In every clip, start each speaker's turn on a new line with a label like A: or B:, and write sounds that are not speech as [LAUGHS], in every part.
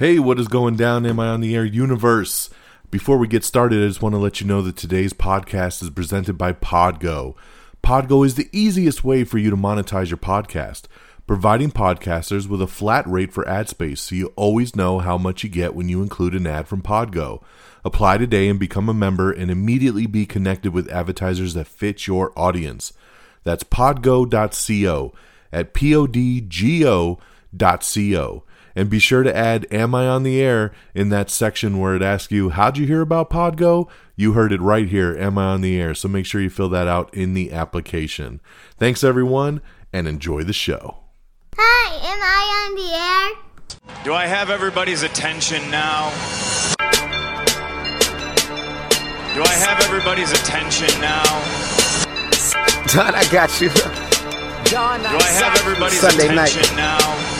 A: Hey, what is going down? Am I on the air universe? Before we get started, I just want to let you know that today's podcast is presented by Podgo. Podgo is the easiest way for you to monetize your podcast, providing podcasters with a flat rate for ad space so you always know how much you get when you include an ad from Podgo. Apply today and become a member and immediately be connected with advertisers that fit your audience. That's podgo.co at podgo.co. And be sure to add Am I on the air in that section where it asks you, How'd you hear about Podgo? You heard it right here, Am I on the air? So make sure you fill that out in the application. Thanks, everyone, and enjoy the show.
B: Hi, am I on the air?
C: Do I have everybody's attention now? Do I have everybody's attention now?
D: Don, I got you.
C: Do I have everybody's
D: Sunday night.
C: now?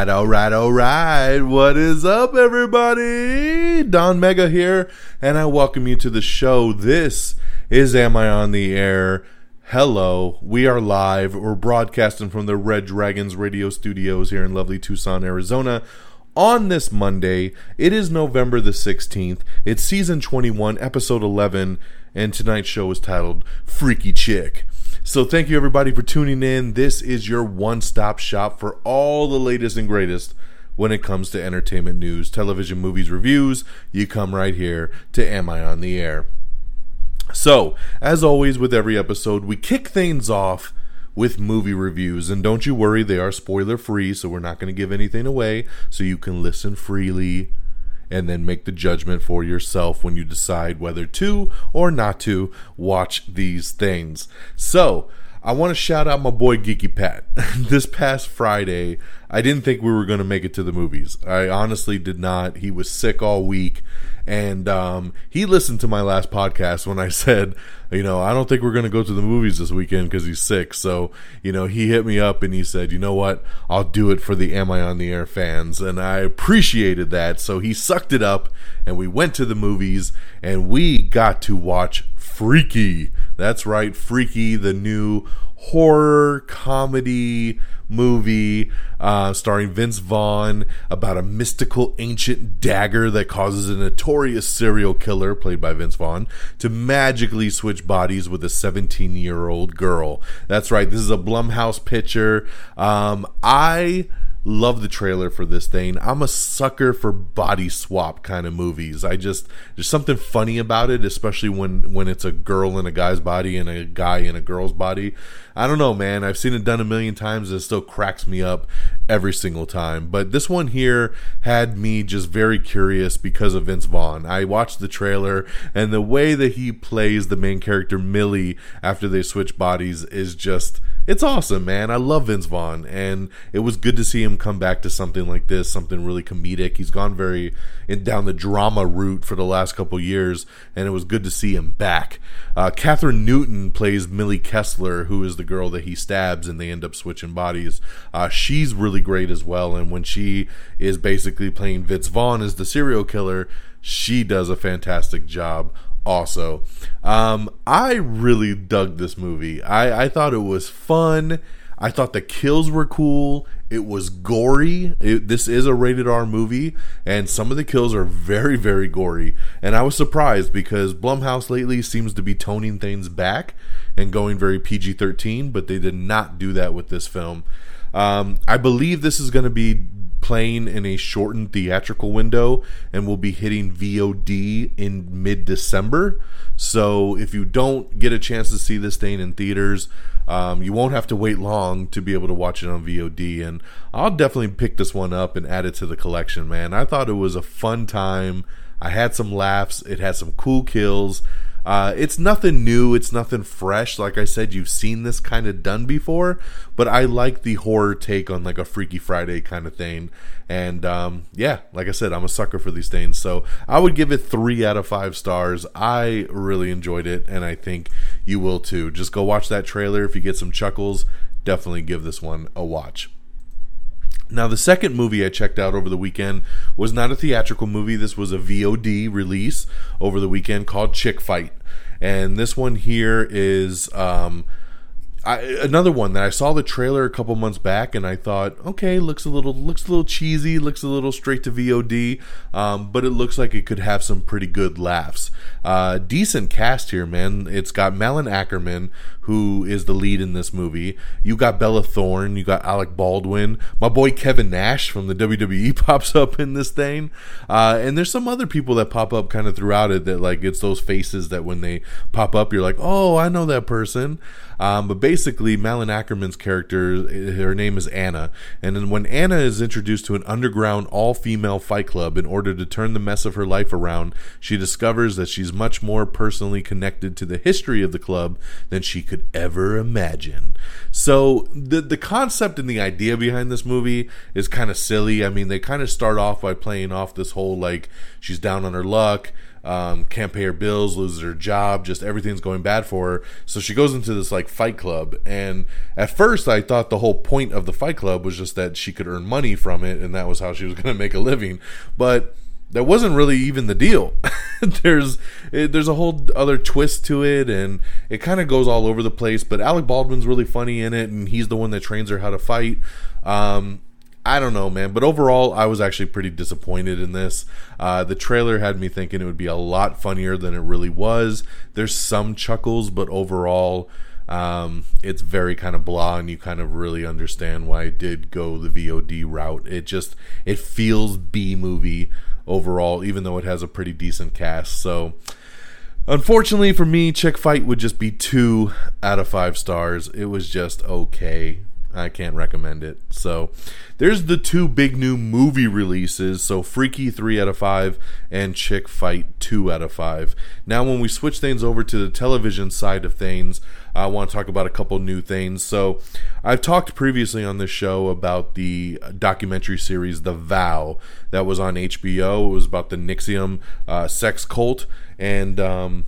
A: Right, all right, all right. What is up, everybody? Don Mega here, and I welcome you to the show. This is Am I on the Air? Hello, we are live. We're broadcasting from the Red Dragons radio studios here in lovely Tucson, Arizona. On this Monday, it is November the 16th. It's season 21, episode 11, and tonight's show is titled Freaky Chick. So thank you everybody for tuning in. This is your one-stop shop for all the latest and greatest when it comes to entertainment news, television, movies, reviews. You come right here to Am I on the Air? So, as always with every episode, we kick things off with movie reviews. And don't you worry, they are spoiler free, so we're not going to give anything away, so you can listen freely and then make the judgment for yourself when you decide whether to or not to watch these things. So, I want to shout out my boy Geeky Pat. [LAUGHS] this past Friday, I didn't think we were going to make it to the movies. I honestly did not. He was sick all week. And um, he listened to my last podcast when I [LAUGHS] said, you know, I don't think we're going to go to the movies this weekend because he's sick. So, you know, he hit me up and he said, you know what? I'll do it for the Am I on the Air fans. And I appreciated that. So he sucked it up and we went to the movies and we got to watch Freaky. That's right, Freaky, the new horror comedy movie uh, starring Vince Vaughn about a mystical ancient dagger that causes a notorious serial killer, played by Vince Vaughn, to magically switch bodies with a 17 year old girl. That's right, this is a Blumhouse picture. Um, I love the trailer for this thing. I'm a sucker for body swap kind of movies. I just there's something funny about it, especially when when it's a girl in a guy's body and a guy in a girl's body. I don't know, man. I've seen it done a million times. And it still cracks me up every single time. But this one here had me just very curious because of Vince Vaughn. I watched the trailer and the way that he plays the main character Millie after they switch bodies is just it's awesome, man. I love Vince Vaughn, and it was good to see him come back to something like this, something really comedic. He's gone very in, down the drama route for the last couple years, and it was good to see him back. Uh, Kathryn Newton plays Millie Kessler, who is the girl that he stabs, and they end up switching bodies. Uh, she's really great as well, and when she is basically playing Vince Vaughn as the serial killer, she does a fantastic job also. Um, I really dug this movie. I, I thought it was fun. I thought the kills were cool. It was gory. It, this is a rated R movie, and some of the kills are very, very gory. And I was surprised because Blumhouse lately seems to be toning things back and going very PG 13, but they did not do that with this film. Um, I believe this is going to be playing in a shortened theatrical window and will be hitting VOD in mid December. So if you don't get a chance to see this thing in theaters, um, you won't have to wait long to be able to watch it on VOD. And I'll definitely pick this one up and add it to the collection, man. I thought it was a fun time. I had some laughs. It had some cool kills. Uh, it's nothing new. It's nothing fresh. Like I said, you've seen this kind of done before, but I like the horror take on like a Freaky Friday kind of thing. And um, yeah, like I said, I'm a sucker for these things. So I would give it three out of five stars. I really enjoyed it, and I think you will too. Just go watch that trailer. If you get some chuckles, definitely give this one a watch. Now, the second movie I checked out over the weekend was not a theatrical movie. This was a VOD release over the weekend called Chick Fight. And this one here is um, I, another one that I saw the trailer a couple months back, and I thought, okay, looks a little looks a little cheesy, looks a little straight to VOD, um, but it looks like it could have some pretty good laughs. Uh, decent cast here, man. It's got Malin Akerman, who is the lead in this movie. You got Bella Thorne, you got Alec Baldwin, my boy Kevin Nash from the WWE [LAUGHS] pops up in this thing, uh, and there's some other people that pop up kind of throughout it that like it's those faces that when they pop up, you're like, oh, I know that person. Um, but basically, Malin Akerman's character, her name is Anna, and then when Anna is introduced to an underground all-female fight club in order to turn the mess of her life around, she discovers that she's much more personally connected to the history of the club than she could ever imagine. So the the concept and the idea behind this movie is kind of silly. I mean, they kind of start off by playing off this whole like she's down on her luck um, can't pay her bills, loses her job, just everything's going bad for her. So she goes into this like fight club. And at first, I thought the whole point of the fight club was just that she could earn money from it, and that was how she was [LAUGHS] going to make a living. But that wasn't really even the deal. [LAUGHS] there's it, there's a whole other twist to it, and it kind of goes all over the place. But Alec Baldwin's really funny in it, and he's the one that trains her how to fight. Um, I don't know, man. But overall, I was actually pretty disappointed in this. Uh, the trailer had me thinking it would be a lot funnier than it really was. There's some chuckles, but overall, um, it's very kind of blah, and you kind of really understand why it did go the VOD route. It just it feels B movie overall, even though it has a pretty decent cast. So. Unfortunately for me, Chick Fight would just be two out of five stars. It was just okay. I can't recommend it. So there's the two big new movie releases. So Freaky 3 out of 5 and Chick Fight 2 out of 5. Now, when we switch things over to the television side of things, I want to talk about a couple new things. So I've talked previously on this show about the documentary series The Vow that was on HBO. It was about the NXIVM uh, sex cult. And, um,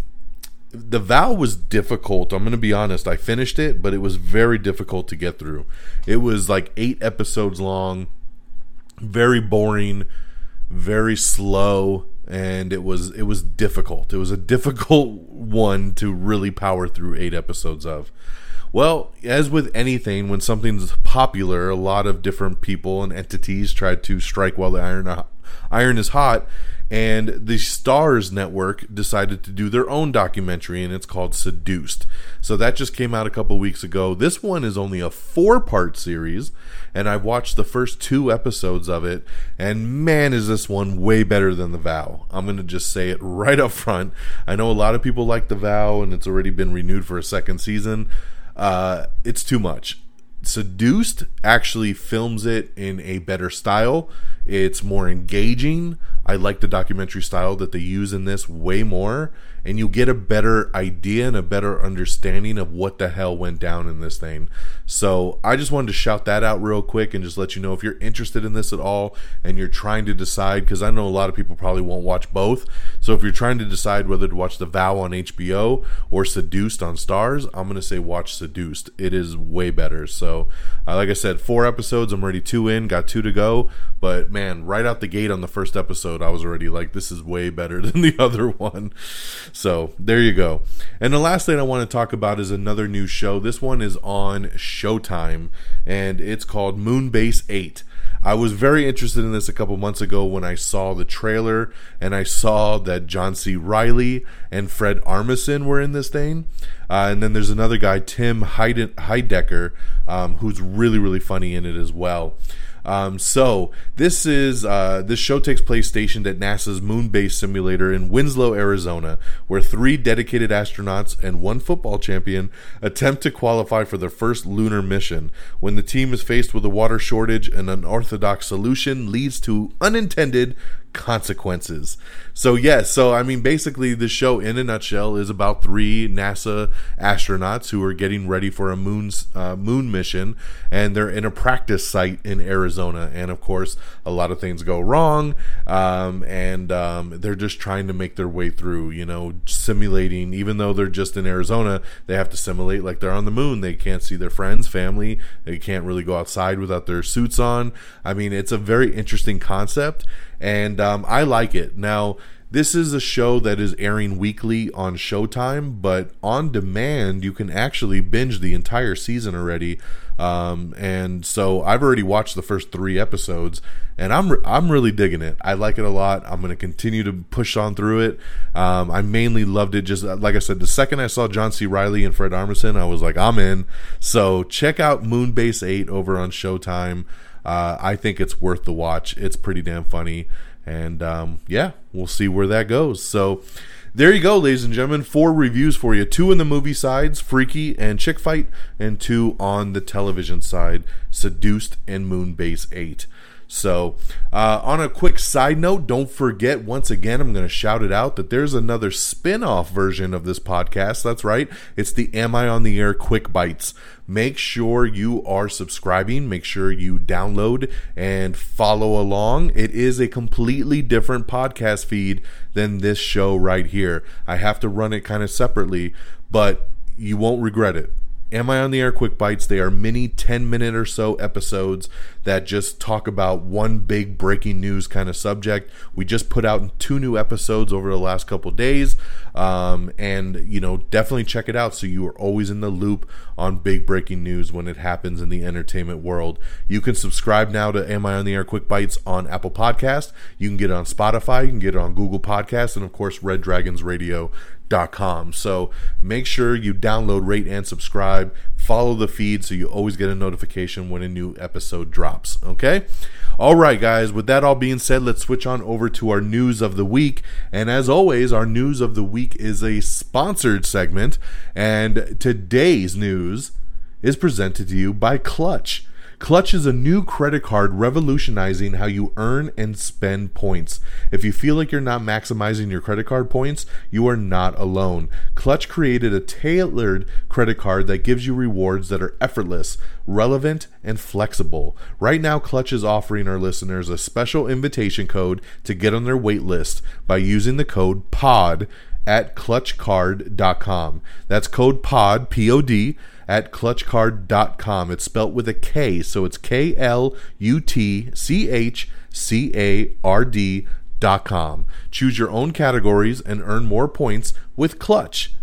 A: the vow was difficult. I'm going to be honest. I finished it, but it was very difficult to get through. It was like eight episodes long, very boring, very slow, and it was it was difficult. It was a [LAUGHS] difficult one to really power through eight episodes of. Well, as with anything, when something's popular, a lot of different people and entities try to strike while the iron iron is hot and the Starz network decided to do their own documentary and it's called Seduced. So that just came out a couple weeks ago. This one is only a four-part series and I've watched the first two episodes of it and man is this one way better than The Vow. I'm going to just say it [LAUGHS] right up front. I know a lot of people like The Vow and it's already been renewed for a second season. Uh, it's too much. Seduced actually films it in a better style. It's more engaging. I like the documentary style that they use in this way more, and you get a better idea and a better understanding of what the hell went down in this thing. So I just wanted to shout that out real quick and just let you know if you're interested in this at all and you're trying to decide, because I know a lot of people probably won't watch both. So if you're trying to decide whether to watch The Vow on HBO or Seduced on Starz, I'm going to say watch Seduced. It is way better. So, uh, like I said, four episodes. I'm already two in, got two to go. But man, right out the gate on the first episode, I was already like, this is way better [LAUGHS] than the other one. So there you go. And the last thing I want to talk about is another new show. This one is on Showtime, and it's called Moonbase 8. I was very interested in this a couple months ago when I saw the trailer and I saw that John C. Reilly and Fred Armisen were in this thing. Uh, and then there's another guy, Tim Heidecker, um, who's really, really funny in it as well. Um, so this is uh, this show takes place stationed at NASA's moon base simulator in Winslow, Arizona, where three dedicated astronauts and one football champion attempt to qualify for their first lunar mission. When the team is faced with a water shortage, an unorthodox solution leads to unintended consequences. So yes, so I mean basically the show in a nutshell is about three NASA astronauts who are getting ready for a moon's uh, moon mission and they're in a practice site in Arizona and of course a lot of things go wrong um, and um, they're just trying to make their way through, you know, simulating even though they're just in Arizona, they have to simulate like they're on the moon. They can't see their friends, family, they can't really go outside without their suits on. I mean, it's a very interesting concept and um, I like it. Now, this is a show that is airing weekly on Showtime, but on demand, you can actually binge the entire season already. Um, and so I've already watched the first three episodes, and I'm re- I'm really digging it. I like it a lot. I'm going to continue to push on through it. Um, I mainly loved it. Just like I said, the second I saw John C. Reilly and Fred Armisen, I was like, I'm in. So check out Moonbase Eight over on Showtime. Uh, I think it's worth the watch. It's pretty damn funny. And um, yeah, we'll see where that goes. So there you go, ladies and gentlemen. Four reviews for you two in the movie sides, Freaky and Chick Fight, and two on the television side, Seduced and Moonbase 8. So, uh, on a quick side note, don't forget, once again, I'm going to shout it out that there's another spin off version of this podcast. That's right. It's the Am I on the Air Quick Bites. Make sure you are subscribing. Make sure you download and follow along. It is a completely different podcast feed than this show right here. I have to run it kind of separately, but you won't regret it. Am I on the Air Quick Bites? They are mini 10 minute or so episodes that just talk about one big breaking news kind of subject. We just put out two new episodes over the last couple days. Um, and, you know, definitely check it out so you are always in the loop on big breaking news when it happens in the entertainment world. You can subscribe now to Am I on the Air Quick Bites on Apple Podcast. You can get it on Spotify. You can get it on Google Podcast. And, of course, Red Dragons Radio Com. So make sure you download, rate, and subscribe. Follow the feed so you always get a notification when a new episode drops. Okay? All right, guys, with that all being said, let's switch on over to our news of the week. And as always, our news of the week is a sponsored segment. And today's news is presented to you by Klutch. Klutch is a new credit card revolutionizing how you earn and spend points. If you feel like you're not maximizing your credit card points, you are not alone. Klutch created a tailored credit card that gives you rewards that are effortless, relevant, and flexible. Right now, Klutch is offering our listeners a special invitation code to get on their wait list by using the code POD at klutchcard.com. That's code POD, P O D, at klutchcard.com. It's spelt with a K, so it's K L U T C H C A R D.com. Choose your own categories and earn more points with Klutch.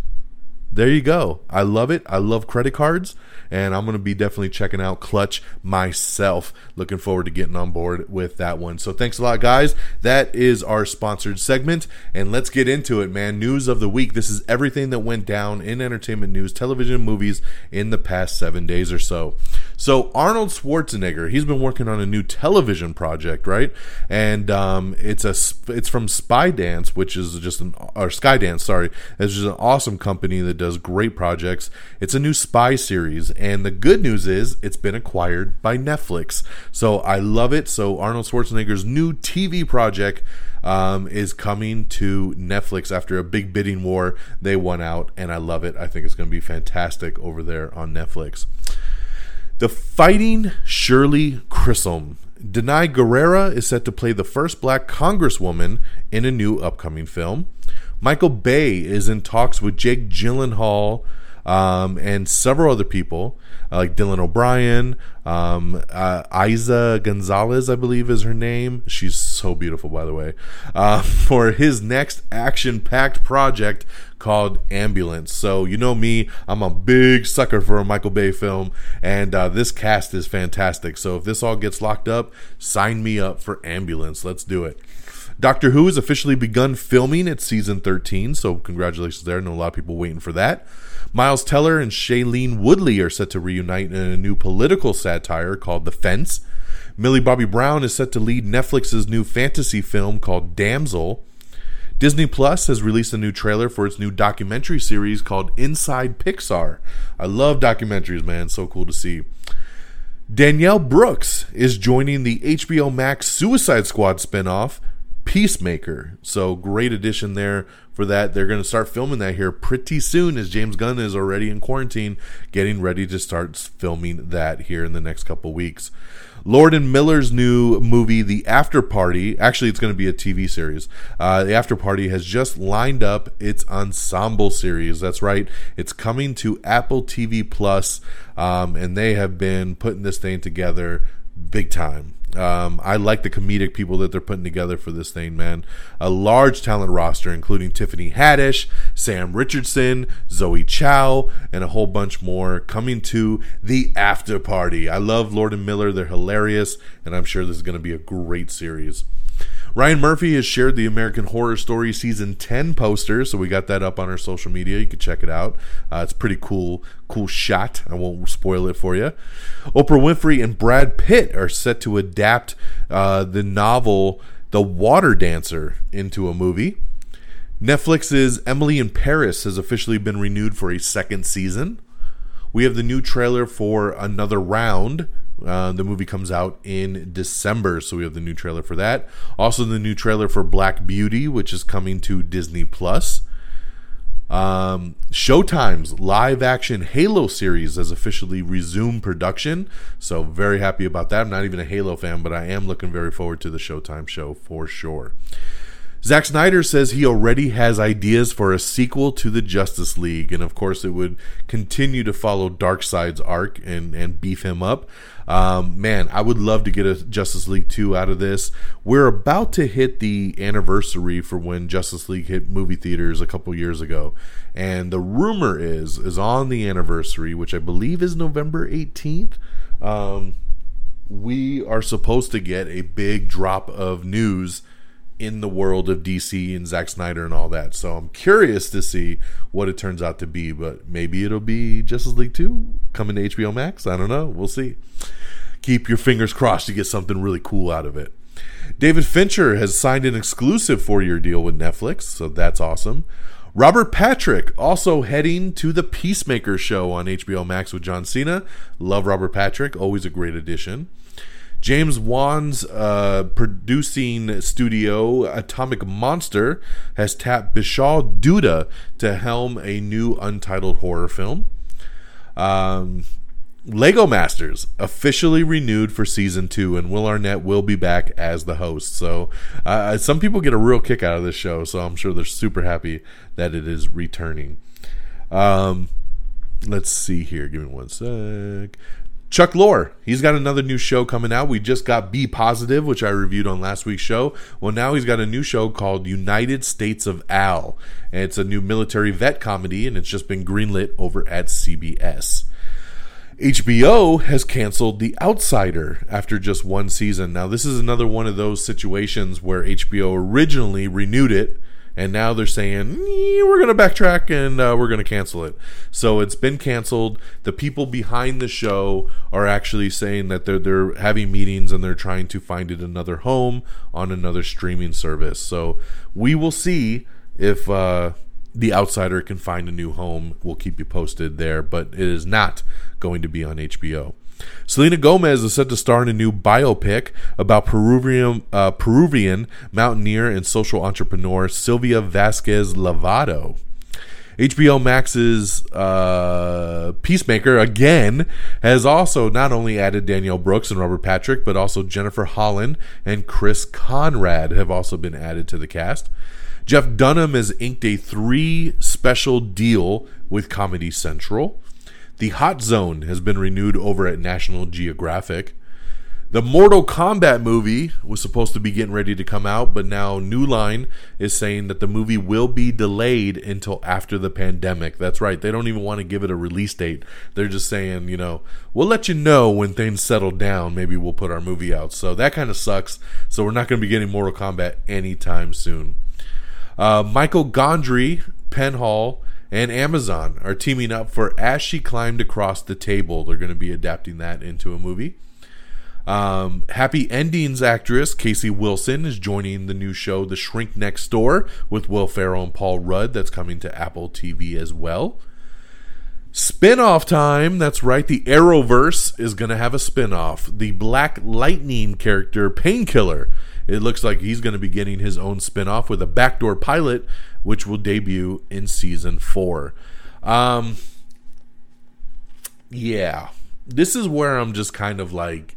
A: There you go. I love it. I love credit cards and I'm going to be definitely checking out Klutch myself. Looking forward to getting on board with that one. So thanks a lot, guys. That is our sponsored segment, and let's get into it, man. News of the week. This is everything that went down in entertainment news, television, movies in the past seven days or so. So Arnold Schwarzenegger, he's been working on a new television project, right? And um, it's a it's from Spydance, which is just an or Skydance, sorry, it's just an awesome company that does great projects. It's a new spy series, and the good news is it's been acquired by Netflix. So I love it. So Arnold Schwarzenegger's new TV project um, is coming to Netflix after a big bidding war. They won out, and I love it. I think it's going to be fantastic over there on Netflix. The Fighting Shirley Chisholm. Danai Gurira is set to play the first black congresswoman in a new upcoming film. Michael Bay is in talks with Jake Gyllenhaal um, and several other people uh, like Dylan O'Brien, um, uh, Eiza Gonzalez, I believe is her name. She's so beautiful, by the way. Uh, [LAUGHS] for his next action-packed project called Ambulance. So you know me, I'm a big sucker for a Michael Bay film, and uh, this cast is fantastic. So if this all gets locked up, sign me up for Ambulance. Let's do it. Doctor Who has officially begun filming its season 13, so congratulations there. I know a lot of people waiting for that. Miles Teller and Shailene Woodley are set to reunite in a new political satire called The Fence. Millie Bobby Brown is set to lead Netflix's new fantasy film called Damsel. Disney Plus has released a new trailer for its new documentary series called Inside Pixar. I love documentaries, man. So cool to see. Danielle Brooks is joining the HBO Max Suicide Squad spinoff, Peacemaker. So great addition there for that. They're going to start filming that here pretty soon as James Gunn is already in quarantine, getting ready to start filming that here in the next couple weeks. Lord and Miller's new movie, The After Party, actually, it's going to be a TV series. Uh, the After Party has just lined up its ensemble series. That's right, it's coming to Apple TV Plus, um, and they have been putting this thing together big time. Um, I like the comedic people that they're putting together for this thing, man. A large talent roster, including Tiffany Haddish, Sam Richardson, Zoe Chao, and a whole bunch more coming to the after party. I love Lord and Miller. They're hilarious, and I'm sure this is going to be a great series. Ryan Murphy has shared the American Horror Story season 10 poster, so we got that up on our social media. You can check it out. Uh, it's pretty cool, cool shot. I won't spoil it for you. Oprah Winfrey and Brad Pitt are set to adapt uh, the novel The Water Dancer into a movie. Netflix's Emily in Paris has officially been renewed for a second season. We have the new trailer for Another Round, uh, the movie comes out in December, so we have the new trailer for that. Also, the new trailer for Black Beauty, which is coming to Disney Plus. Um, Showtime's live action Halo series has officially resumed production, so very happy about that. I'm not even a Halo fan, but I am looking very forward to the Showtime show for sure. Zack Snyder says he already has ideas for a sequel to the Justice League, and of course, it would continue to follow Darkseid's arc and, and beef him up. Um, man, I would love to get a Justice League 2 out of this. We're about to hit the anniversary for when Justice League hit movie theaters a couple years ago. And the rumor is, is on the anniversary, which I believe is November 18th. Um, we are supposed to get a big drop of news in the world of DC and Zack Snyder and all that. So I'm curious to see what it turns out to be, but maybe it'll be Justice League 2 coming to HBO Max. I don't know. We'll see. Keep your fingers crossed to get something really cool out of it. David Fincher has signed an exclusive four year deal with Netflix, so that's awesome. Robert Patrick also heading to the Peacemaker show on HBO Max with John Cena. Love Robert Patrick, always a great addition. James Wan's uh, producing studio, Atomic Monster, has tapped Bishal Dutta to helm a new untitled horror film. Um, Lego Masters officially renewed for season two, and Will Arnett will be back as the host. So, uh, some people get a real kick out of this show, so I'm sure they're super happy that it is returning. Um, let's see here. Give me one sec. Chuck Lorre, he's got another new show coming out. We just got Be Positive, which I reviewed on last week's show. Well, now he's got a new show called United States of Al. And it's a new military vet comedy, and it's just been greenlit over at CBS. HBO has canceled The Outsider after just one season. Now, this is another one of those situations where HBO originally renewed it and now they're saying we're going to backtrack and uh, we're going to cancel it. So it's been canceled. The people behind the show are actually saying that they're they're having meetings and they're trying to find it another home on another streaming service. So we will see if uh, the outsider can find a new home. We'll keep you posted there, but it is not going to be on HBO. Selena Gomez is set to star in a new biopic about Peruvian, uh, Peruvian mountaineer and social entrepreneur Sylvia Vasquez Lavado. HBO Max's uh, Peacemaker again has also not only added Danielle Brooks and Robert Patrick, but also Jennifer Holland and Chris Conrad have also been added to the cast. Jeff Dunham has inked a three special deal with Comedy Central. The Hot Zone has been renewed over at National Geographic. The Mortal Kombat movie was supposed to be getting ready to come out, but now New Line is saying that the movie will be delayed until after the pandemic. That's right. They don't even want to give it a release date. They're just saying, you know, we'll let you know when things settle down. Maybe we'll put our movie out. So that kind of sucks. So we're not going to be getting Mortal Kombat anytime soon. Uh, Michael Gondry, Penhall, and Amazon are teaming up for As She Climbed Across the Table. They're going to be adapting that into a movie. Um, Happy Endings actress Casey Wilson is joining the new show The Shrink Next Door with Will Ferrell and Paul Rudd. That's coming to Apple TV as well. Spin-off time. That's right. The Arrowverse is going to have a spin-off. The Black Lightning character Painkiller. It looks like he's going to be getting his own spin-off with a backdoor pilot which will debut in season 4. Um yeah. This is where I'm just kind of like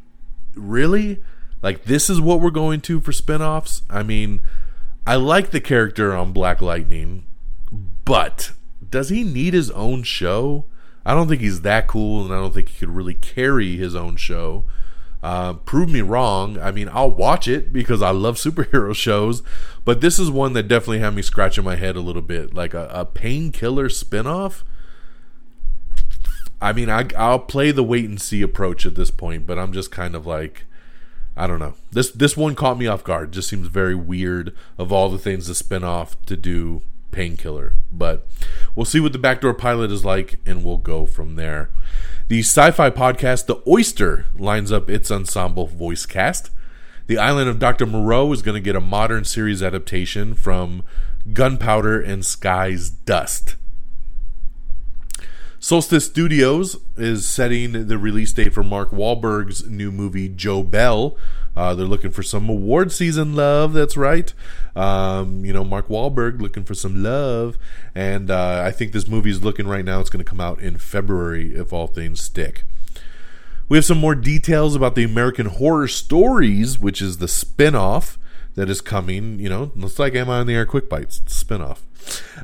A: really? Like this is what we're going to for spin-offs? I mean, I like the character on Black Lightning, but does he need his own show? I don't think he's that cool, and I don't think he could really carry his own show. Uh, prove me wrong. I mean, I'll watch it because I love [LAUGHS] superhero shows, but this is one that definitely had me scratching my head a little bit. Like a, a painkiller spinoff. I mean, I, I'll play the wait and see approach at this point, but I'm just kind of like, I don't know. This this one caught me off guard. Just seems very weird of all the things to spin off to do painkiller. But we'll see what the backdoor pilot is like, and we'll go from there. The sci fi podcast, The Oyster, lines up its ensemble voice cast. The Island of Dr. Moreau is going to get a modern series adaptation from Gunpowder and Sky's Dust. Solstice Studios is setting the release date for Mark Wahlberg's new movie Joe Bell. Uh, they're looking for some award season love. That's right. Um, you know, Mark Wahlberg looking for some love, and uh, I think this movie is looking right now. It's going to come out in February if all things stick. We have some more details about the American Horror Stories, which is the spin-off that is coming. You know, looks like Am I on the Air Quick Bites spinoff.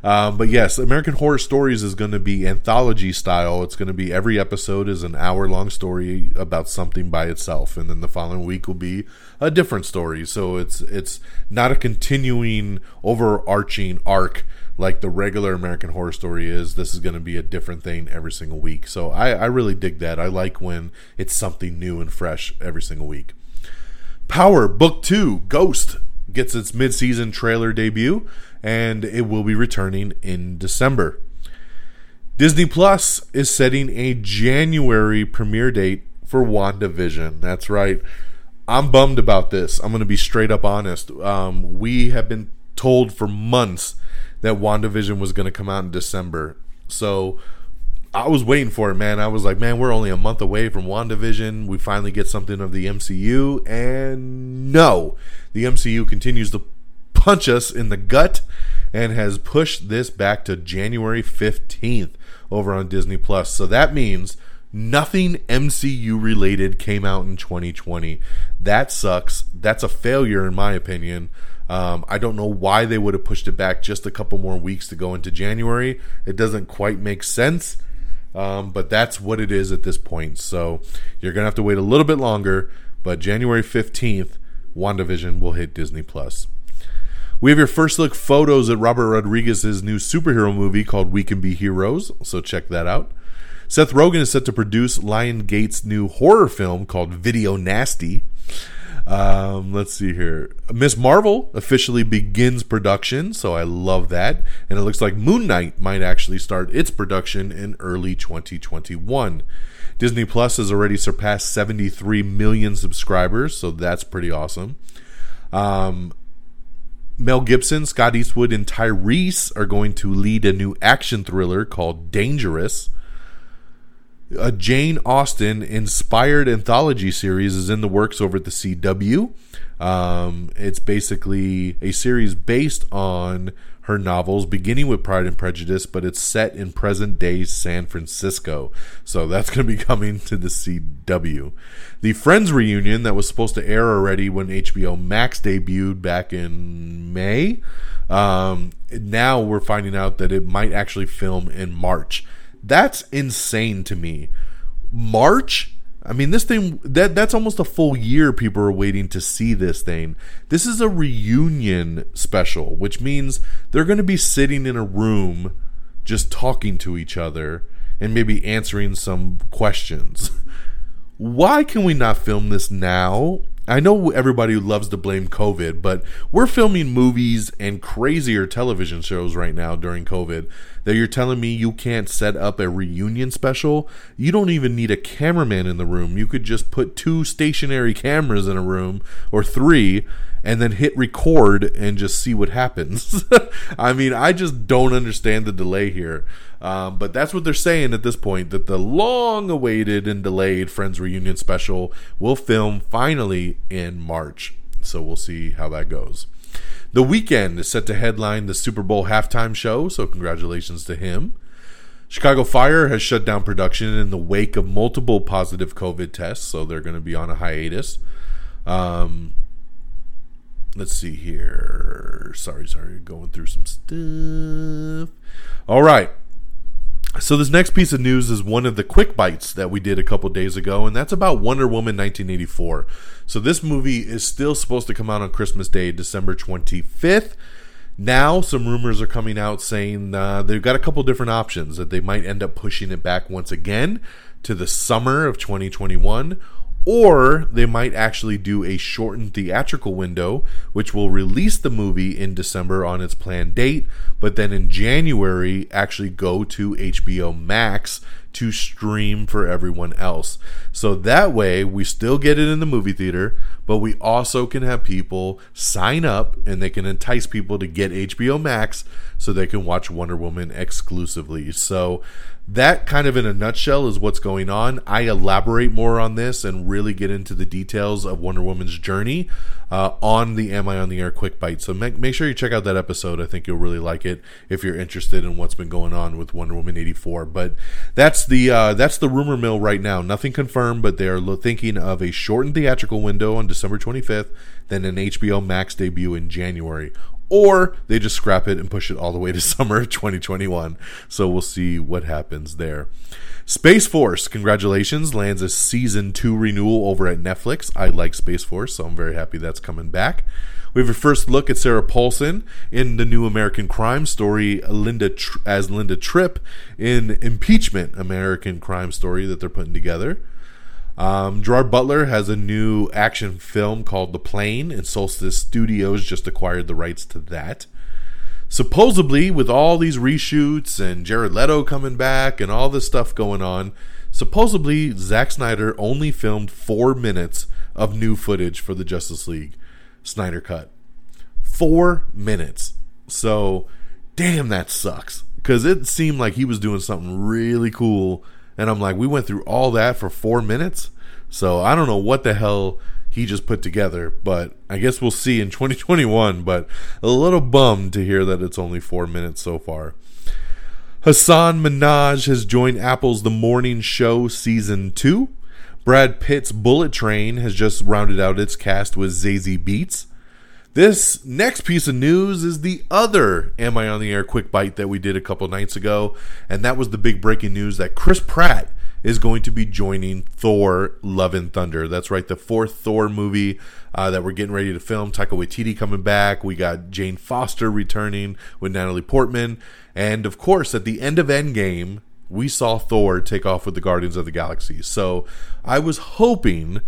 A: Um, but yes, American Horror Stories is going to be anthology style. It's going to be every episode is an hour long story about something by itself, and then the following week will be a different story. So it's it's not a continuing overarching arc like the regular American Horror Story is. This is going to be a different thing every single week. So I, I really dig that. I like when it's something new and fresh every single week. Power Book 2 Ghost gets its mid-season trailer debut and it will be returning in December. Disney Plus is setting a January premiere date for WandaVision. That's right. I'm bummed about this. I'm going to be straight up honest. Um, we have been told for months that WandaVision was going to come out in December. So I was waiting for it, man. I was like, man, we're only a month away from WandaVision. We finally get something of the MCU. And no, the MCU continues to punch us in the gut and has pushed this back to January 15th over on Disney Plus. So that means nothing MCU related came out in 2020. That sucks. That's a failure in my opinion. Um, I don't know why they would have pushed it back just a couple more weeks to go into January. It doesn't quite make sense. Um, but that's what it is at this point. So you're gonna have to wait a little bit longer. But January 15th, WandaVision will hit Disney Plus. We have your first look photos at Robert Rodriguez's new superhero movie called We Can Be Heroes, so check that out. Seth Rogen is set to produce Lionsgate's new horror film called Video Nasty. Um, let's see here. Miss Marvel officially begins production, so I love that. And it looks like Moon Knight might actually start its production in early 2021. Disney Plus has already surpassed 73 million subscribers, so that's pretty awesome. Um, Mel Gibson, Scott Eastwood, and Tyrese are going to lead a new action thriller called Dangerous. A Jane Austen inspired anthology series is in the works over at the CW. Um, it's basically a series based on her novels, beginning with Pride and Prejudice, but it's set in present day San Francisco. So that's going to be [LAUGHS] coming to the CW. The Friends reunion that was supposed to air already when HBO Max debuted back in May. Um, now we're finding out that it might actually film in March. That's insane to me. March? I mean, this thing that that's almost a full year people are waiting to see this thing. This is a reunion special, which means they're going to be sitting in a room just talking to each other and maybe answering some questions. Why can we not film this now? I know everybody loves to blame COVID, but we're filming movies and crazier television shows right now during COVID that you're telling me you can't set up a reunion special? You don't even need a cameraman in the room. You could just put two stationary cameras in a room or three and then hit record and just see what happens. [LAUGHS] I mean, I just don't understand the delay here. Um, but that's what they're saying at this point that the long awaited and delayed Friends Reunion special will film finally in March. So we'll see how that goes. The Weeknd is set to headline the Super Bowl halftime show, so congratulations to him. Chicago Fire has shut down production in the wake of multiple positive COVID tests, so they're going to be on a hiatus. Um, let's see here. Sorry, sorry, going through some stuff. All right. So this next piece of news is one of the quick bites that we did a couple days ago, and that's about Wonder Woman 1984. So this movie is still supposed to come out on Christmas Day, December 25th. Now some rumors are coming out saying uh, they've got a couple different options that they might end up pushing it back once again to the summer of 2021 or they might actually do a shortened theatrical window, which will release the movie in December on its planned date, but then in January actually go to HBO Max to stream for everyone else. So that way, we still get it in the movie theater, but we also can have people sign up and they can entice people to get HBO Max so they can watch Wonder Woman exclusively. So that kind of in a nutshell is what's going on. I elaborate more on this and really get into the details of Wonder Woman's journey uh, on the Am I on the Air Quick Bite. So make, make sure you check out that episode. I think you'll really like it if you're interested in what's been going on with Wonder Woman 84. But that's the uh, that's the rumor mill right now. Nothing confirmed, but they are thinking of a shortened theatrical window on December 25th, then an HBO Max debut in January or they just scrap it and push it all the way to [LAUGHS] summer of 2021. So we'll see what happens there. Space Force, congratulations, lands a season two renewal over at Netflix. I like Space Force, so I'm very happy that's coming back. We have a first look at Sarah Paulson in the new American crime story, Linda as Linda Tripp in Impeachment, American crime story that they're putting together. Um, Gerard Butler has a new action film called The Plane, and Solstice Studios just acquired the rights to that. Supposedly, with all these reshoots and Jared Leto coming back and all this stuff going on, supposedly Zack Snyder only filmed four minutes of new footage for the Justice League Snyder Cut. Four minutes. So, damn, that sucks. Because it seemed like he was doing something really cool and I'm like, we went through all that for four minutes. So I don't know what the hell he just put together, but I guess we'll see in [LAUGHS] 2021. But a little bummed to hear that it's only four minutes so far. Hasan Minhaj has joined Apple's The Morning Show Season 2. Brad Pitt's Bullet Train has just rounded out its cast with Zazie Beetz. This next piece of news is the other Am I on the Air quick bite that we did a couple nights ago, and that was the big breaking news that Chris Pratt is going to be joining Thor: Love and Thunder. That's right, the fourth Thor movie uh, that we're getting ready to film. Taika Waititi coming back. We got Jane Foster returning with Natalie Portman, and of course, at the end of Endgame, we saw Thor take off with the Guardians of the Galaxy. So I was hoping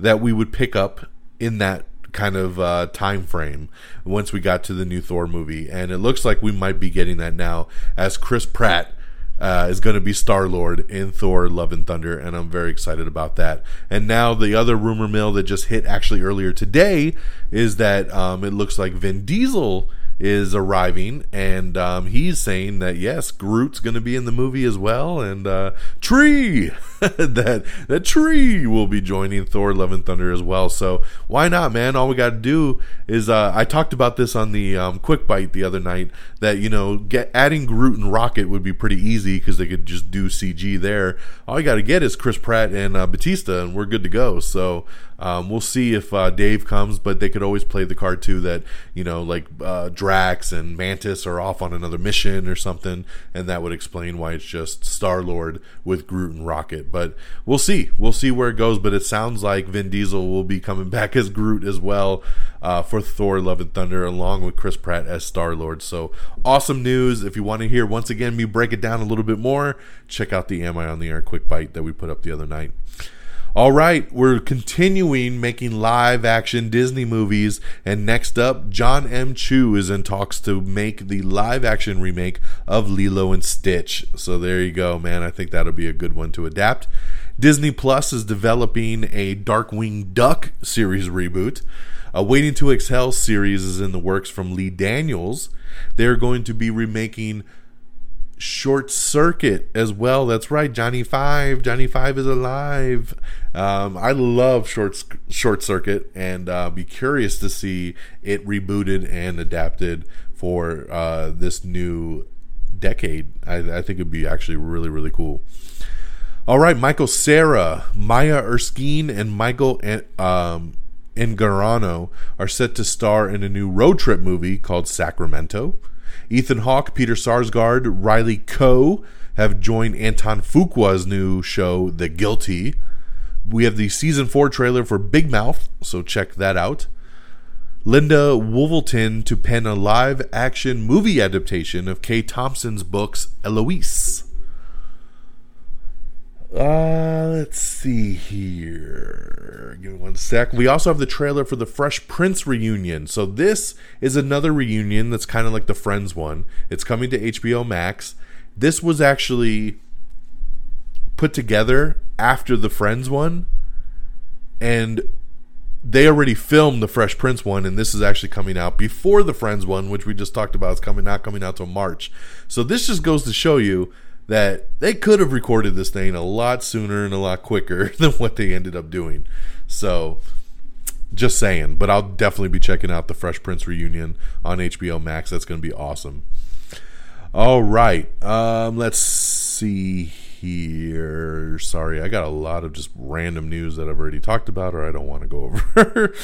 A: that we would pick up in that kind of uh, time frame once we got to the new Thor movie, and it looks like we might be getting that now as Chris Pratt uh, is going to be Star Lord in Thor: Love and Thunder, and I'm very excited about that. And now the other rumor mill that just hit actually earlier today is that um, it looks like Vin Diesel is arriving, and um, he's saying that yes, Groot's going to be in the movie as well, and uh, Tree [LAUGHS] [LAUGHS] that that Tree will be joining Thor: Love and Thunder as well. So why not, man? All we got to do is uh, I talked about this on the um, Quick Bite the other night that you know get adding Groot and Rocket would be pretty easy because they could just do CG there. All you got to get is Chris Pratt and uh, Batista, and we're good to go. So um, we'll see if uh, Dave comes, but they could always play the card too that you know, like uh, Drax and Mantis are off on another mission or something, and that would explain why it's just Star Lord with Groot and Rocket. But we'll see, we'll see where it goes. But it sounds like Vin Diesel will be coming [LAUGHS] back as Groot as well uh, for Thor: Love and Thunder, along with Chris Pratt as Star Lord. So awesome news! If you want to hear once again me break it down a little bit more, check out the Am I on the Air quick bite that we put up the other night. All right, we're continuing making live action Disney movies. And next up, John M. Chu is in talks to make the live action remake of Lilo and Stitch. So there you go, man. I think that'll be a good one to adapt. Disney Plus is developing a Darkwing Duck series reboot. A Waiting to Exhale series is in the works from Lee Daniels. They're going to be remaking Short Circuit as well. That's right, Johnny Five. Johnny Five is alive. Um, I love Short Short Circuit, and uh, be curious to see it rebooted and adapted for uh, this new decade. I, I think it'd be actually really really cool. All right, Michael Cera, Maya Erskine, and Michael um, Angarano are set to star in a new road trip movie called Sacramento. Ethan Hawke, Peter Sarsgaard, Riley Keough have joined Anton Fuqua's new show, The Guilty. We have the season four trailer for Big Mouth, so check that out. Linda Woolverton to pen a live action movie adaptation of Kay Thompson's books Eloise. Uh, let's see here. Give me one sec. We also have the trailer for the Fresh Prince reunion. So this is another reunion that's kind of like the Friends one. It's coming to HBO Max. This was actually put together after the Friends one, and they already filmed the Fresh Prince one, and this is actually coming out before the Friends one, which we just talked about. It's coming not coming out till March. So this just goes to show you that they could have recorded this thing a lot sooner and a lot quicker [LAUGHS] than what they ended up doing. So, just saying. But I'll definitely be checking out the Fresh Prince reunion on HBO Max. That's going to be awesome. All right. Um, let's see here. Sorry, I got a lot of just random news that I've already talked about or I don't want to go [LAUGHS] over.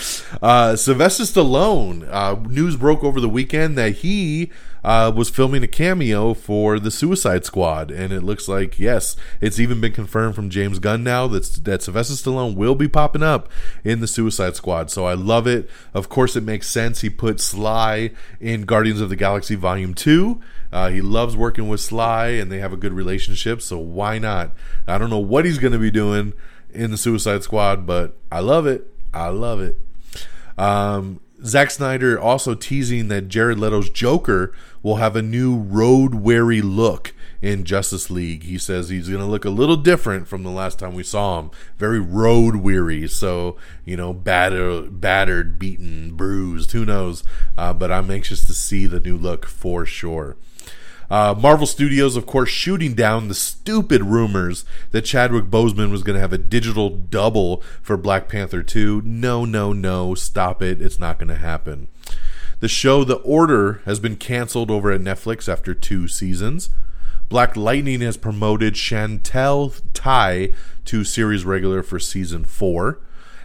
A: uh, Sylvester Stallone, uh, news broke over the weekend that he uh, was filming a cameo for the Suicide Squad, and it looks like yes, it's even been confirmed from James Gunn now that that Sylvester Stallone will be popping up in the Suicide Squad. So I love it. Of course, it makes sense. He put Sly in Guardians of the Galaxy Volume Two. Uh, he loves working with Sly, and they have a good relationship. So why not? I don't know what he's going to be doing in the Suicide Squad, but I love it. I love it. Um, Zack Snyder also teasing that Jared Leto's Joker will have a new road weary look in Justice League. He says he's going to look a little different from the last time we saw him. Very road weary. So, you know, battered, battered beaten, bruised. Who knows? Uh, but I'm anxious to see the new look for sure. Uh, Marvel Studios, of course, shooting down the stupid rumors that Chadwick Boseman was going to have a digital double for Black Panther 2. No, no, no. Stop it. It's not going to happen. The show The Order has been canceled over at Netflix after two seasons. Black Lightning has promoted Chantal Thuy to series regular for season four.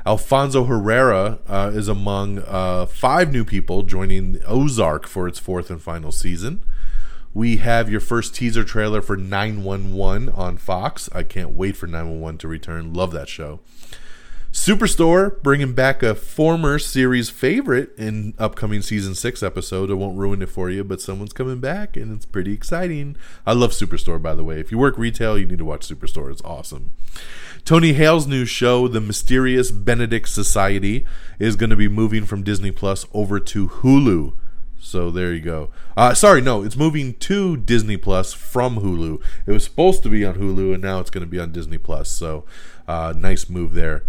A: Alfonso Herrera uh, is among uh, five new people joining Ozark for its fourth and final season. We have your first teaser trailer for 911 on Fox. I can't wait for 911 to return. Love that show. Superstore bringing back a former series favorite in upcoming season six episode. I won't ruin it for you, but someone's coming back and it's pretty exciting. I love Superstore, by the way. If you work retail, you need to watch Superstore. It's awesome. Tony Hale's new show, The Mysterious Benedict Society, is going to be moving from Disney Plus over to Hulu. So there you go. Uh, sorry, no, it's moving to Disney Plus from Hulu. It was supposed to be on Hulu, and now it's going to be on Disney Plus. So uh, nice move there.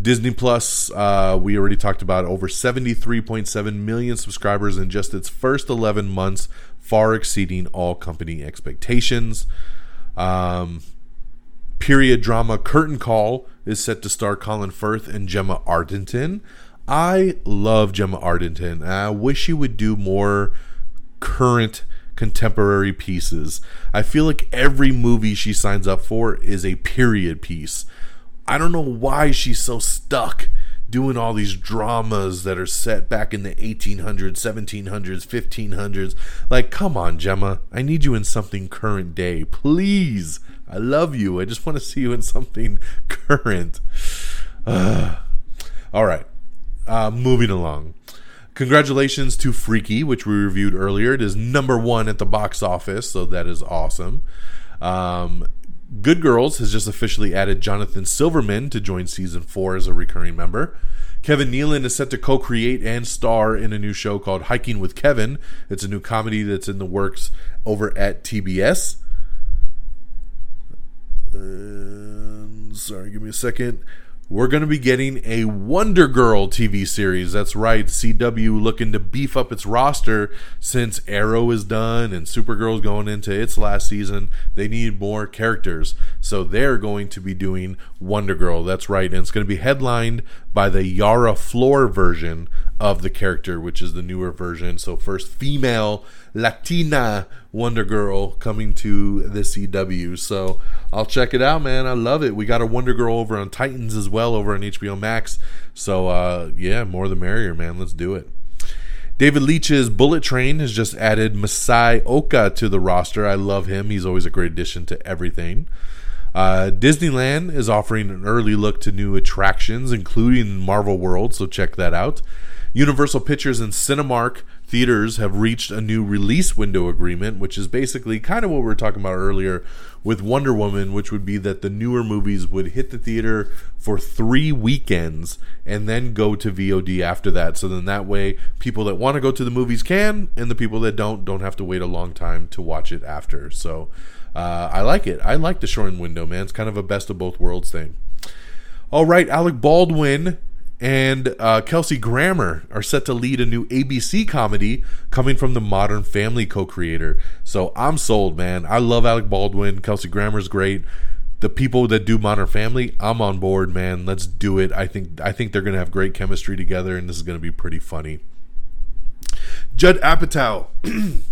A: Disney Plus, uh, we already talked about over 73.7 million subscribers in just its first 11 months, far exceeding all company expectations. Um, period drama Curtain Call is set to star Colin Firth and Gemma Arterton. I love Gemma Arterton. I wish she would do more current contemporary pieces. I feel like every movie she signs up for is a period piece. I don't know why she's so stuck doing all these dramas that are set back in the 1800s, 1700s, 1500s. Like, come on, Gemma. I need you in something current day. Please. I love you. I just want to see you in something [LAUGHS] current. Uh, [SIGHS] all right. Uh, moving along. Congratulations to Freaky, which we reviewed earlier. It is number one at the box office, so that is awesome. Um, Good Girls has just officially added Jonathan Silverman to join season four as a recurring member. Kevin Nealon is set to co create and star in a new show called Hiking with Kevin. It's a new comedy that's in the works over at TBS. Sorry, give me a second. We're going to be getting a Wonder Girl TV series. That's right, CW looking to beef up its roster since Arrow is done and Supergirl's going into its last season. They need more characters. So they're going to be doing Wonder Girl. That's right. And it's going to be headlined by the Yara Flor version of the character, which is the newer version. So, first female Latina Wonder Girl coming to the CW. So, I'll check it out, man. I love it. We got a Wonder Girl over on Titans as well, over on HBO Max. So, uh, yeah, more the merrier, man. Let's do it. David Leitch's Bullet Train has just added Masi Oka to the roster. I love him. He's always a great addition to everything. Uh, Disneyland is offering an early look to new attractions, including Marvel World, so check that out. Universal Pictures and Cinemark theaters have reached a new release window agreement, which is basically kind of what we were talking about earlier with Wonder Woman, which would be that the newer movies would hit the theater for three weekends and then go to VOD after that. So then that way, people that want to go to the movies can, and the people that don't don't have to wait a long time to watch it after. So uh, I like it. I like the shortened window, man. It's kind of a best of both worlds thing. All right, Alec Baldwin and uh, Kelsey Grammer are set to lead a new ABC comedy coming from the Modern Family co-creator. So I'm sold, man. I love Alec Baldwin. Kelsey Grammer's great. The people that do Modern Family, I'm on board, man. Let's do it. I think I think they're gonna have great chemistry together, and this is gonna be pretty funny. Judd Apatow [CLEARS THROAT]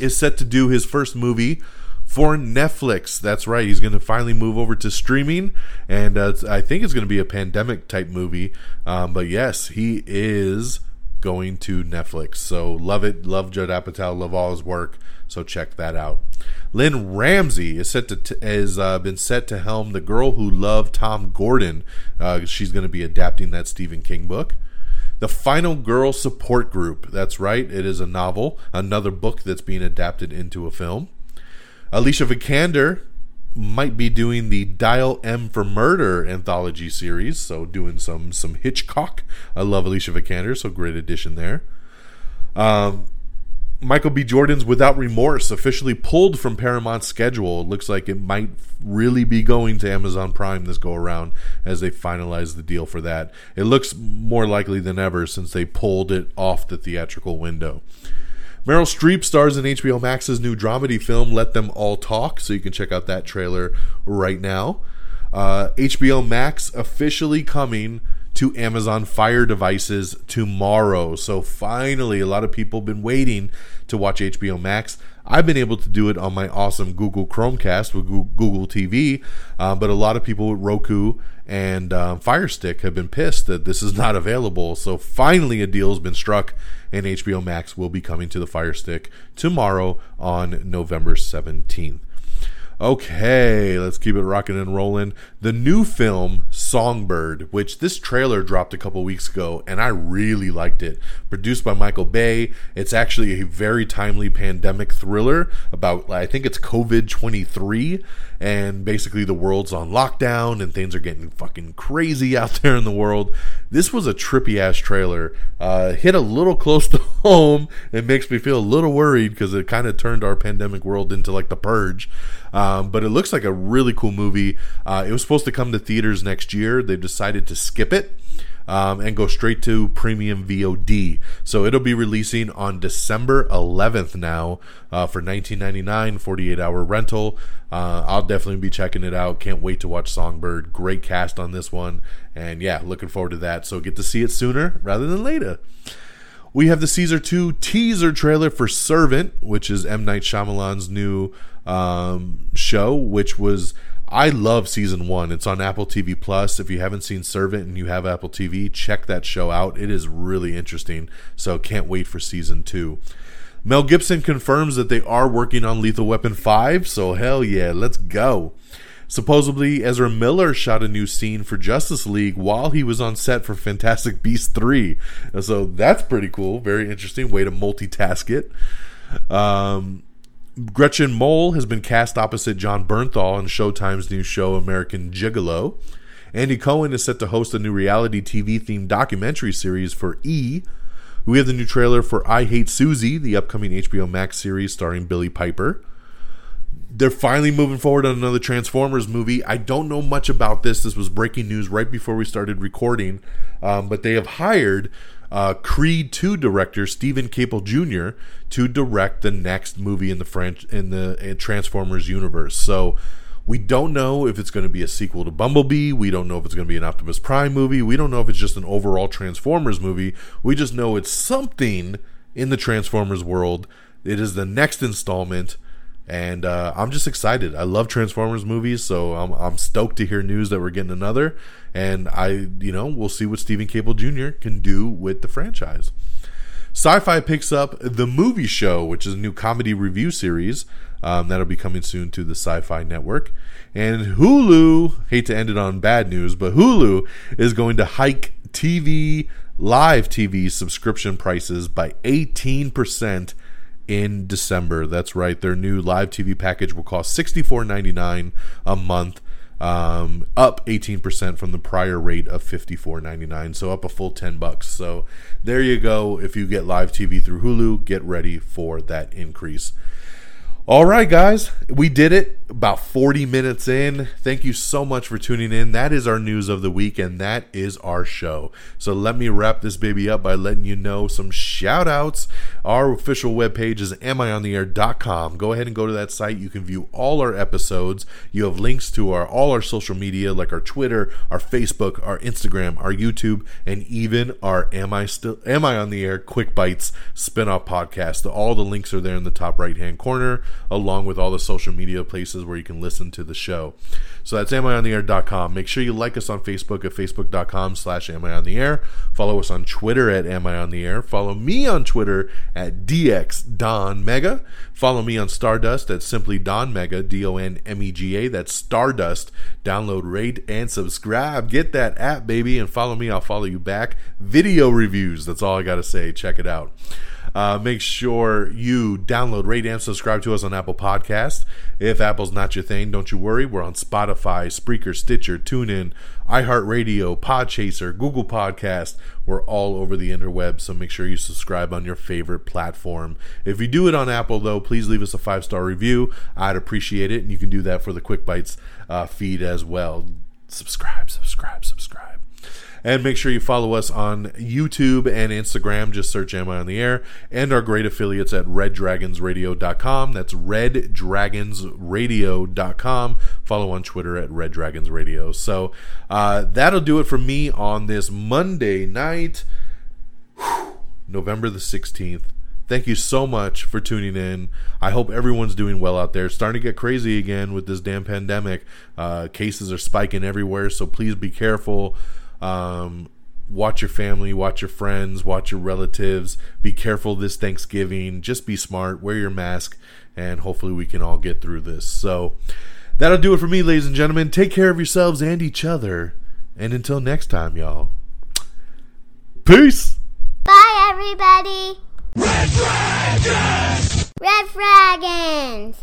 A: is set to do his first movie for Netflix. That's right. He's going to finally move over to streaming, and uh, I think it's going to be a pandemic type movie. Um, but yes, he is going to Netflix. So love it. Love Judd Apatow. Love all his work. So check that out. Lynne Ramsay is set to t- has uh, been set to helm the Girl Who Loved Tom Gordon. Uh, she's going to be adapting that Stephen King book. The Final Girl Support Group. That's right. It is a novel, another book that's being adapted into a film. Alicia Vikander might be doing the Dial M for Murder anthology series, so doing some some Hitchcock. I love Alicia Vikander, so great addition there. Um, Michael B. Jordan's Without Remorse officially pulled from Paramount's schedule. It looks like it might really be going to Amazon Prime this go around as they finalize the deal for that. It looks more likely than ever since they pulled it off the theatrical window. Meryl Streep stars in HBO Max's new dramedy film Let Them All Talk, so you can check out that trailer right now. Uh, HBO Max officially coming to Amazon Fire devices tomorrow. So finally, a lot of people have been waiting to watch HBO Max. I've been able to do it on my awesome Google Chromecast with Google TV, uh, but a lot of people with Roku and uh, Fire Stick have been pissed that this is not available. So finally, a deal has been struck, and HBO Max will be coming to the Fire Stick tomorrow on November 17th. Okay, let's keep it rocking and rolling. The new film Songbird, which this trailer dropped a couple weeks ago, and I really liked it. Produced by Michael Bay. It's actually a very timely pandemic thriller about, I think it's COVID 23, and basically the world's on lockdown and things are getting fucking crazy [LAUGHS] out there in the world. This was a trippy ass trailer. Uh, hit a little close to [LAUGHS] home. It makes me feel a little worried because it kind of turned our pandemic world into like the purge. Um, but it looks like a really cool movie. Uh, it was supposed to come to theaters next year. They've decided to skip it. Um, and go straight to premium VOD. So it'll be releasing on December 11th now uh, for 19.99, 48 hour rental. Uh, I'll definitely be checking it out. Can't wait to watch Songbird. Great cast on this one, and yeah, looking forward to that. So get to see it sooner rather than later. We have the Caesar 2 teaser trailer for Servant, which is M. Night Shyamalan's new um, show, which was I love season one. It's on Apple TV Plus. If you haven't seen Servant and you have Apple TV, check that show out. It is really interesting. So can't wait for season two. Mel Gibson confirms that they are working on Lethal Weapon 5, so hell yeah, let's go. Supposedly, Ezra Miller shot a new scene for Justice League while he was on set for Fantastic Beasts 3. So that's pretty cool. Very interesting way to multitask it. Um, Gretchen Mol has been cast opposite Jon Bernthal in Showtime's new show American Gigolo. Andy Cohen is set to host a new reality TV themed documentary series for E. We have the new trailer for I Hate Suzie, the upcoming HBO Max series starring Billie Piper. They're finally moving forward on another Transformers movie. I don't know much about this. This was breaking news right before we started recording, um, but they have hired uh, Creed 2 director Steven Caple Jr. to direct the next movie in the French in the uh, Transformers universe. So we don't know if it's going to be a sequel to Bumblebee. We don't know if it's going to be an Optimus Prime movie. We don't know if it's just an overall Transformers movie. We just know it's something in the Transformers world. It is the next installment and uh, I'm just excited. I love Transformers movies, so I'm, I'm stoked to hear news that we're getting another. And I, you know, we'll see what Steven Caple Jr. can do with the franchise. Syfy picks up the movie show, which is a new comedy review series um, that'll be coming soon to the Syfy Network. And Hulu, hate to end it on bad news, but Hulu is going to hike TV live TV subscription prices by 18% in December. That's right. Their new live TV package will cost $64.99 a month, um, up 18% from the prior rate of $54.99. So up a full 10 bucks. So there you go. If you get live TV through Hulu, get ready for that increase. All right, guys, we did it about 40 minutes in. Thank you so much for tuning in. That is our news of the week, and that is our show. So let me wrap this baby up by letting you know some shout outs. Our official webpage is amiontheair.com. Go ahead and go to that site. You can view all our episodes. You have links to our all our social media, like our Twitter, our Facebook, our Instagram, our YouTube, and even our Am I Still Am I on the Air Quick Bites spin-off podcast. All the links are there in the top right hand corner along with all the social media places where you can listen to the show. So that's amiontheair.com. Make sure you like us on Facebook at facebook.com slash amiontheair. Follow us on Twitter at amiontheair. Follow me on Twitter at dxdonmega. Follow me on Stardust at simply Don Mega, D-O-N-M-E-G-A. That's Stardust. Download, rate, and subscribe. Get that app, baby, and follow me. I'll follow you back. Video reviews. That's all I got to say. Check it out. Uh, make sure you download, rate, and subscribe to us on Apple Podcast. If Apple's not your thing, don't you worry. We're on Spotify, Spreaker, Stitcher, TuneIn, iHeartRadio, Podchaser, Google Podcast. We're all over the interweb, so make sure you subscribe on your favorite platform. If you do it on Apple, though, please leave us a five star review. I'd appreciate it, and you can do that for the Quick Bites uh, feed as well. Subscribe, subscribe, subscribe. And make sure you follow us on YouTube and Instagram. Just search Am I on the Air? And our great affiliates at reddragonsradio.com. That's reddragonsradio.com. Follow on Twitter at reddragonsradio. So uh, that'll do it for me on this Monday night, November the 16th. Thank you so much for tuning in. I hope everyone's doing well out there. It's starting to get crazy again with this damn pandemic. Uh, cases are spiking everywhere, so please be careful. Um, watch your family, watch your friends, watch your relatives. Be careful this Thanksgiving. Just be smart, wear your mask, and hopefully we can all get through this. So that'll do it for me, ladies and gentlemen. Take care of yourselves and each other. And until next time, y'all. Peace.
B: Bye, everybody. Red Dragons! Red Dragons!